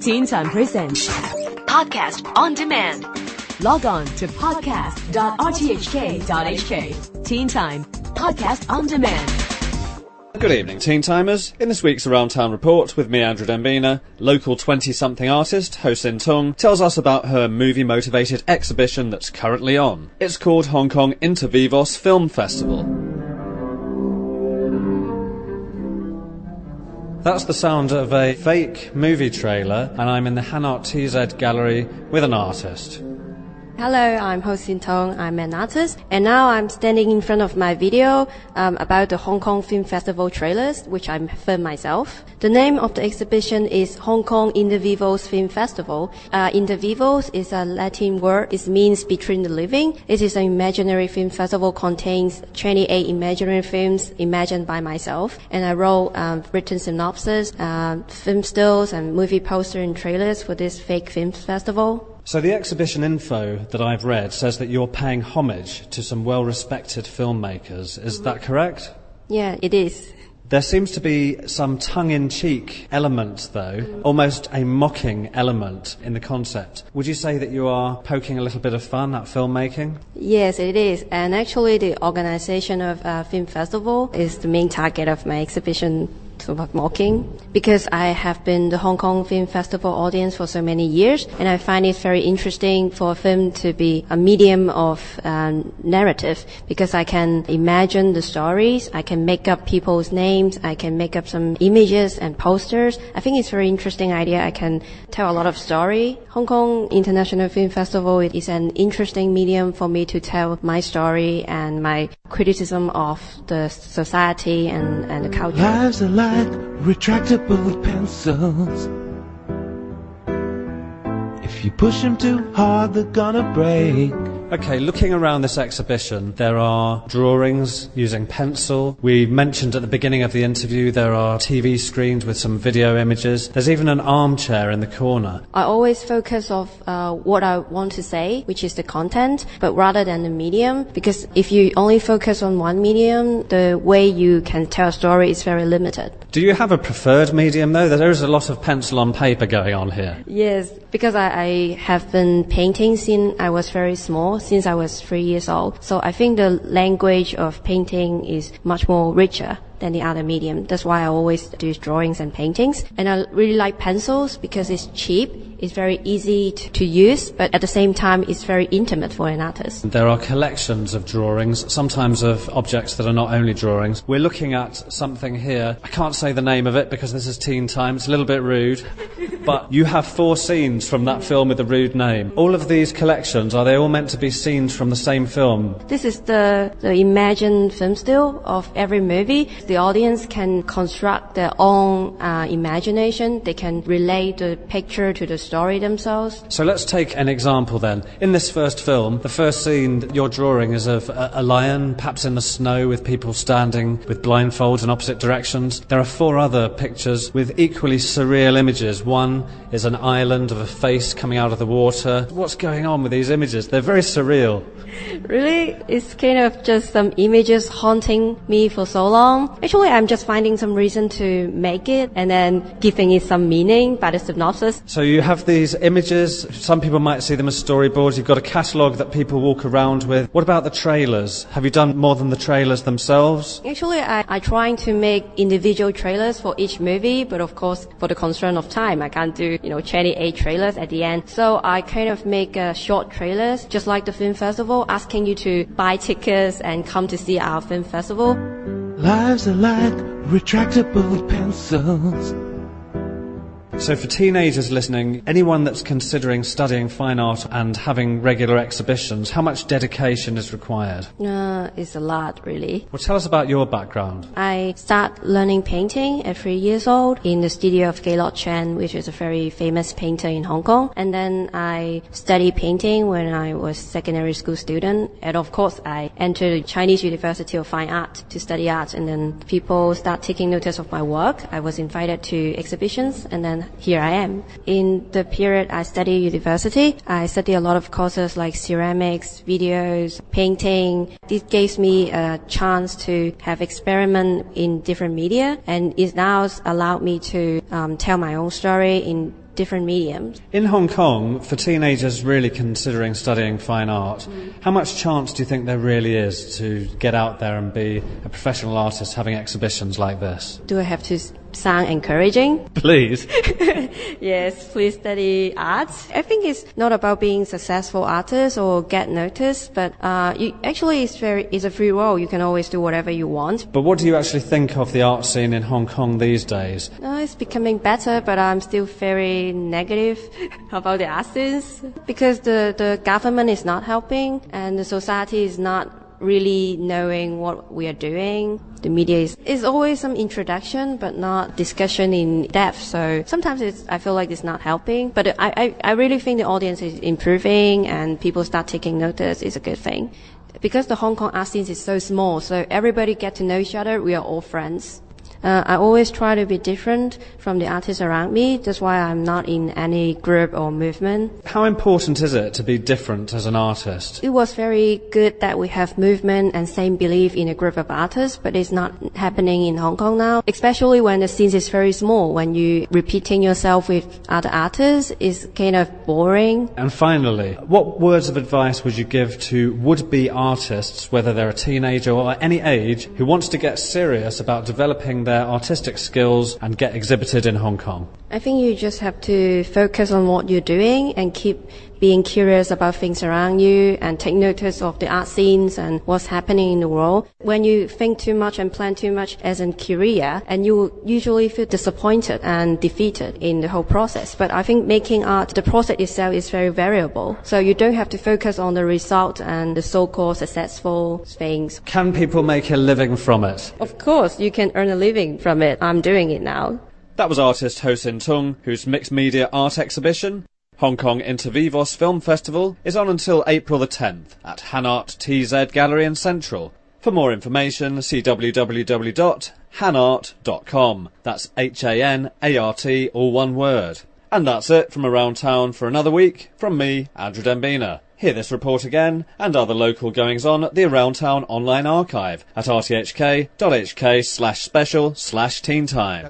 Teen Time Presents Podcast on demand. Log on to podcast.rthk.hk. Teen Time Podcast on Demand. Good evening, Teen Timers. In this week's Around Town report with me, Andrew Dembina, local 20-something artist Ho Sin Tung tells us about her movie-motivated exhibition that's currently on. It's called Hong Kong Intervivos Film Festival. That's the sound of a fake movie trailer, and I'm in the Hanart TZ gallery with an artist. Hello, I'm Ho Sin Tung. I'm an artist, and now I'm standing in front of my video um, about the Hong Kong Film Festival trailers, which I filmed myself. The name of the exhibition is Hong Kong Intervivos Film Festival. Uh, Intervivos is a Latin word. It means between the living. It is an imaginary film festival contains 28 imaginary films imagined by myself, and I wrote um, written synopsis, uh, film stills, and movie poster and trailers for this fake film festival. So the exhibition info that I've read says that you're paying homage to some well-respected filmmakers. Is that correct? Yeah, it is. There seems to be some tongue-in-cheek element, though, almost a mocking element in the concept. Would you say that you are poking a little bit of fun at filmmaking? Yes, it is. And actually, the organization of uh, film festival is the main target of my exhibition mocking because I have been the Hong Kong Film Festival audience for so many years and I find it very interesting for a film to be a medium of um, narrative because I can imagine the stories, I can make up people's names, I can make up some images and posters. I think it's a very interesting idea. I can tell a lot of story. Hong Kong International Film Festival is an interesting medium for me to tell my story and my criticism of the society and, and the culture. Like retractable pencils. If you push them too hard, they're gonna break. Okay, looking around this exhibition, there are drawings using pencil. We mentioned at the beginning of the interview there are TV screens with some video images. There's even an armchair in the corner. I always focus of uh, what I want to say, which is the content, but rather than the medium, because if you only focus on one medium, the way you can tell a story is very limited. Do you have a preferred medium though? There is a lot of pencil on paper going on here. Yes, because I, I have been painting since I was very small, since I was three years old. So I think the language of painting is much more richer than the other medium. That's why I always do drawings and paintings. And I really like pencils because it's cheap, it's very easy to, to use, but at the same time, it's very intimate for an artist. There are collections of drawings, sometimes of objects that are not only drawings. We're looking at something here. I can't say the name of it because this is teen time. It's a little bit rude. But you have four scenes from that film with the rude name. All of these collections, are they all meant to be scenes from the same film? This is the, the imagined film still of every movie. The audience can construct their own uh, imagination. They can relate the picture to the story themselves. So let's take an example then. In this first film, the first scene that you're drawing is of a, a lion, perhaps in the snow, with people standing with blindfolds in opposite directions. There are four other pictures with equally surreal images. One is an island of a face coming out of the water. What's going on with these images? They're very surreal. Really, it's kind of just some images haunting me for so long. Actually, I'm just finding some reason to make it and then giving it some meaning by the synopsis. So you have these images. Some people might see them as storyboards. You've got a catalogue that people walk around with. What about the trailers? Have you done more than the trailers themselves? Actually, I, I'm trying to make individual trailers for each movie, but of course, for the constraint of time, I can't do, you know, 28 trailers at the end. So I kind of make uh, short trailers, just like the film festival, asking you to buy tickets and come to see our film festival. Lives are like retractable pencils. So for teenagers listening, anyone that's considering studying fine art and having regular exhibitions, how much dedication is required? Uh, it's a lot, really. Well, tell us about your background. I start learning painting at three years old in the studio of Gaylord Chen, which is a very famous painter in Hong Kong. And then I studied painting when I was secondary school student. And of course, I entered the Chinese University of Fine Art to study art. And then people start taking notice of my work. I was invited to exhibitions and then here I am. In the period I study university, I study a lot of courses like ceramics, videos, painting. This gives me a chance to have experiment in different media and it now allowed me to um, tell my own story in different mediums. In Hong Kong, for teenagers really considering studying fine art, how much chance do you think there really is to get out there and be a professional artist having exhibitions like this? Do I have to sound encouraging? Please. Yes, please study arts. I think it's not about being successful artist or get noticed, but uh, you, actually it's very it's a free world. You can always do whatever you want. But what do you actually think of the art scene in Hong Kong these days? Uh, it's becoming better, but I'm still very negative about the art scenes because the, the government is not helping and the society is not really knowing what we are doing. The media is, is always some introduction, but not discussion in depth. So sometimes it's, I feel like it's not helping, but I, I, I really think the audience is improving and people start taking notice. is a good thing. Because the Hong Kong art scene is so small, so everybody get to know each other. We are all friends. Uh, I always try to be different from the artists around me. That's why I'm not in any group or movement. How important is it to be different as an artist? It was very good that we have movement and same belief in a group of artists, but it's not happening in Hong Kong now. Especially when the scene is very small. When you repeating yourself with other artists is kind of boring. And finally, what words of advice would you give to would-be artists, whether they're a teenager or any age, who wants to get serious about developing their artistic skills and get exhibited in Hong Kong? I think you just have to focus on what you're doing and keep being curious about things around you and take notice of the art scenes and what's happening in the world. When you think too much and plan too much as in career, and you usually feel disappointed and defeated in the whole process. But I think making art, the process itself is very variable. So you don't have to focus on the result and the so-called successful things. Can people make a living from it? Of course, you can earn a living from it. I'm doing it now. That was artist Ho Sin Tung, whose mixed media art exhibition, Hong Kong Intervivos Film Festival, is on until April the 10th at Hanart TZ Gallery in Central. For more information, see www.hanart.com. That's H-A-N-A-R-T, all one word. And that's it from around town for another week from me, Andrew Dembina. Hear this report again and other local goings on at the Around Town online archive at rthk.hk slash special slash teen time.